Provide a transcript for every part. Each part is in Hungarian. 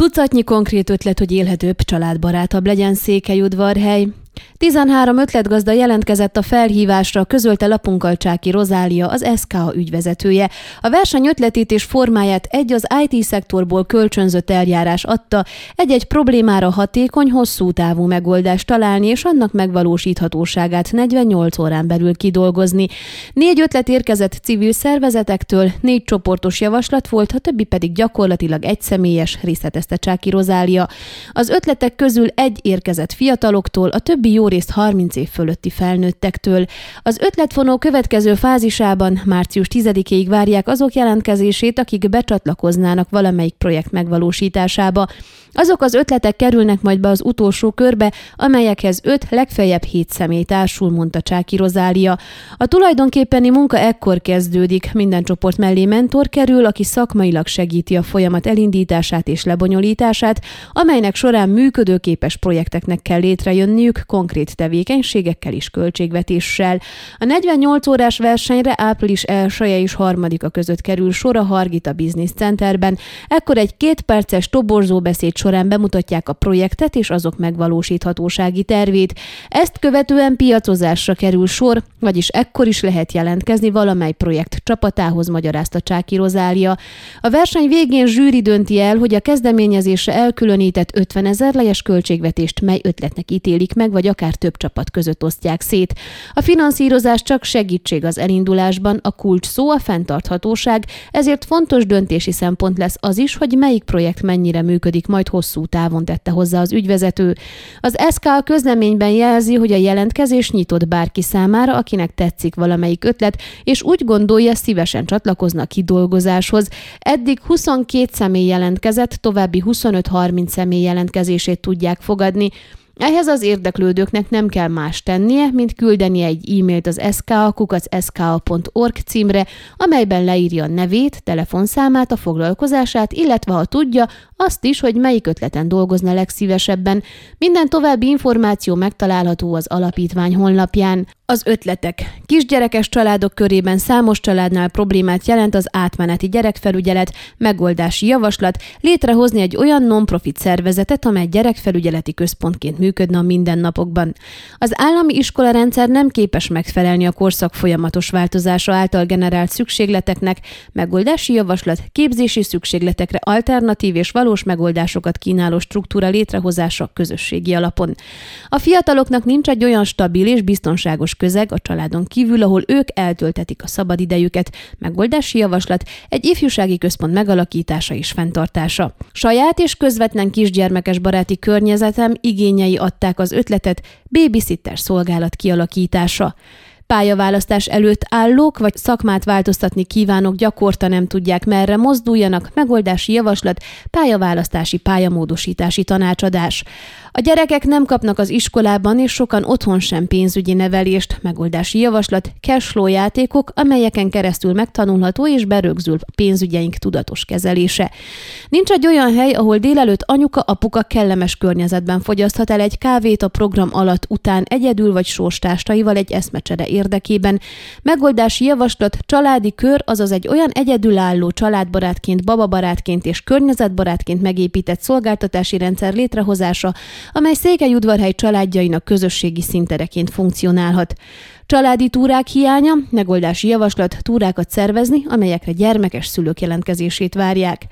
Tucatnyi konkrét ötlet, hogy élhetőbb, családbarátabb legyen Székelyudvarhely. 13 ötletgazda jelentkezett a felhívásra, közölte lapunkkal Csáki Rozália, az SKA ügyvezetője. A verseny ötletét és formáját egy az IT-szektorból kölcsönzött eljárás adta, egy-egy problémára hatékony, hosszú távú megoldást találni és annak megvalósíthatóságát 48 órán belül kidolgozni. Négy ötlet érkezett civil szervezetektől, négy csoportos javaslat volt, a többi pedig gyakorlatilag egyszemélyes, részletezte Csáki Rozália. Az ötletek közül egy érkezett fiataloktól, a többi jó részt 30 év fölötti felnőttektől. Az ötletfonó következő fázisában március 10-ig várják azok jelentkezését, akik becsatlakoznának valamelyik projekt megvalósításába. Azok az ötletek kerülnek majd be az utolsó körbe, amelyekhez öt, legfeljebb hét személy társul, mondta Csáki Rozália. A tulajdonképpeni munka ekkor kezdődik. Minden csoport mellé mentor kerül, aki szakmailag segíti a folyamat elindítását és lebonyolítását, amelynek során működőképes projekteknek kell létrejönniük, konkrét tevékenységekkel és költségvetéssel. A 48 órás versenyre április 1 -e és 3 -a között kerül sor a Hargita Business Centerben. Ekkor egy két perces toborzó beszéd során bemutatják a projektet és azok megvalósíthatósági tervét. Ezt követően piacozásra kerül sor, vagyis ekkor is lehet jelentkezni valamely projekt csapatához, magyarázta Csáki Rozália. A verseny végén zsűri dönti el, hogy a kezdeményezésre elkülönített 50 ezer lejes költségvetést mely ötletnek ítélik meg, vagy akár több csapat között osztják szét. A finanszírozás csak segítség az elindulásban, a kulcs szó a fenntarthatóság, ezért fontos döntési szempont lesz az is, hogy melyik projekt mennyire működik majd hosszú távon tette hozzá az ügyvezető. Az SK a közleményben jelzi, hogy a jelentkezés nyitott bárki számára, akinek tetszik valamelyik ötlet, és úgy gondolja, szívesen csatlakozna a kidolgozáshoz. Eddig 22 személy jelentkezett, további 25-30 személy jelentkezését tudják fogadni. Ehhez az érdeklődőknek nem kell más tennie, mint küldeni egy e-mailt az ska.ska.org címre, amelyben leírja a nevét, telefonszámát, a foglalkozását, illetve ha tudja, azt is, hogy melyik ötleten dolgozna legszívesebben. Minden további információ megtalálható az alapítvány honlapján. Az ötletek. Kisgyerekes családok körében számos családnál problémát jelent az átmeneti gyerekfelügyelet, megoldási javaslat, létrehozni egy olyan non-profit szervezetet, amely gyerekfelügyeleti központként működne a mindennapokban. Az állami iskolarendszer nem képes megfelelni a korszak folyamatos változása által generált szükségleteknek, megoldási javaslat, képzési szükségletekre alternatív és valós megoldásokat kínáló struktúra létrehozása közösségi alapon. A fiataloknak nincs egy olyan stabil és biztonságos közeg a családon kívül, ahol ők eltöltetik a szabadidejüket, megoldási javaslat, egy ifjúsági központ megalakítása és fenntartása. Saját és közvetlen kisgyermekes baráti környezetem igényei adták az ötletet, babysitter szolgálat kialakítása pályaválasztás előtt állók vagy szakmát változtatni kívánok gyakorta nem tudják merre mozduljanak, megoldási javaslat, pályaválasztási pályamódosítási tanácsadás. A gyerekek nem kapnak az iskolában, és sokan otthon sem pénzügyi nevelést, megoldási javaslat, cashflow játékok, amelyeken keresztül megtanulható és berögzül a pénzügyeink tudatos kezelése. Nincs egy olyan hely, ahol délelőtt anyuka, apuka kellemes környezetben fogyaszthat el egy kávét a program alatt után egyedül vagy sorstársaival egy eszmecsere érdekében. Megoldási javaslat, családi kör, azaz egy olyan egyedülálló családbarátként, bababarátként és környezetbarátként megépített szolgáltatási rendszer létrehozása, amely Székelyudvarhely családjainak közösségi szintereként funkcionálhat. Családi túrák hiánya, megoldási javaslat túrákat szervezni, amelyekre gyermekes szülők jelentkezését várják.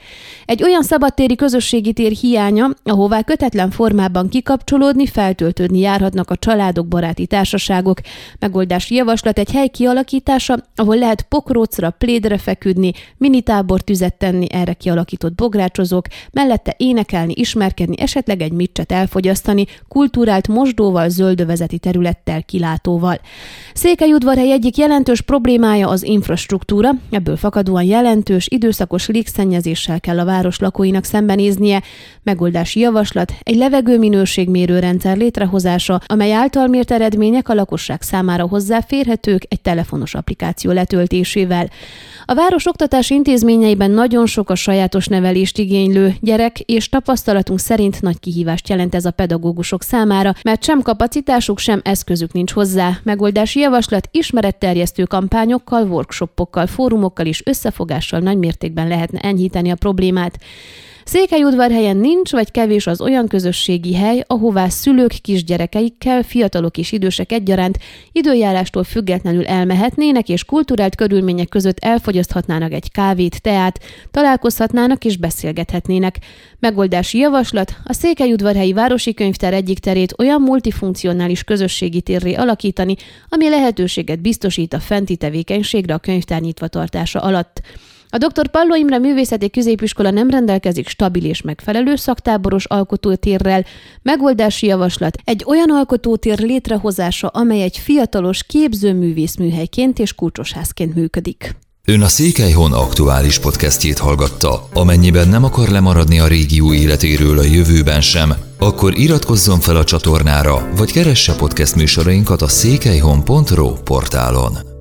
Egy olyan szabadtéri közösségi tér hiánya, ahová kötetlen formában kikapcsolódni, feltöltődni járhatnak a családok, baráti társaságok. Megoldási javaslat egy hely kialakítása, ahol lehet pokrócra, plédre feküdni, minitábor tüzet tenni erre kialakított bográcsozók, mellette énekelni, ismerkedni, esetleg egy micset elfogyasztani, kultúrált mosdóval, zöldövezeti területtel, kilátóval. Székelyudvarhely egyik jelentős problémája az infrastruktúra, ebből fakadóan jelentős, időszakos légszennyezéssel kell a város lakóinak szembenéznie. Megoldási javaslat egy levegőminőségmérő rendszer létrehozása, amely által mért eredmények a lakosság számára hozzáférhetők egy telefonos applikáció letöltésével. A város oktatási intézményeiben nagyon sok a sajátos nevelést igénylő gyerek, és tapasztalatunk szerint nagy kihívást jelent ez a pedagógusok számára, mert sem kapacitásuk, sem eszközük nincs hozzá. Megoldási javaslat ismeretterjesztő kampányokkal, workshopokkal, fórumokkal és összefogással nagymértékben lehetne enyhíteni a problémát. Székelyudvarhelyen nincs vagy kevés az olyan közösségi hely, ahová szülők kisgyerekeikkel, fiatalok és idősek egyaránt időjárástól függetlenül elmehetnének, és kulturált körülmények között elfogyaszthatnának egy kávét, teát, találkozhatnának és beszélgethetnének. Megoldási javaslat a Székelyudvarhelyi Városi Könyvtár egyik terét olyan multifunkcionális közösségi térré alakítani, ami lehetőséget biztosít a fenti tevékenységre a könyvtár nyitva tartása alatt. A dr. Palló Imre Művészeti Középiskola nem rendelkezik stabil és megfelelő szaktáboros alkotótérrel. Megoldási javaslat egy olyan alkotótér létrehozása, amely egy fiatalos képzőművészműhelyként és kulcsosházként működik. Ön a Székelyhon aktuális podcastjét hallgatta. Amennyiben nem akar lemaradni a régió életéről a jövőben sem, akkor iratkozzon fel a csatornára, vagy keresse podcast műsorainkat a székelyhon.pro portálon.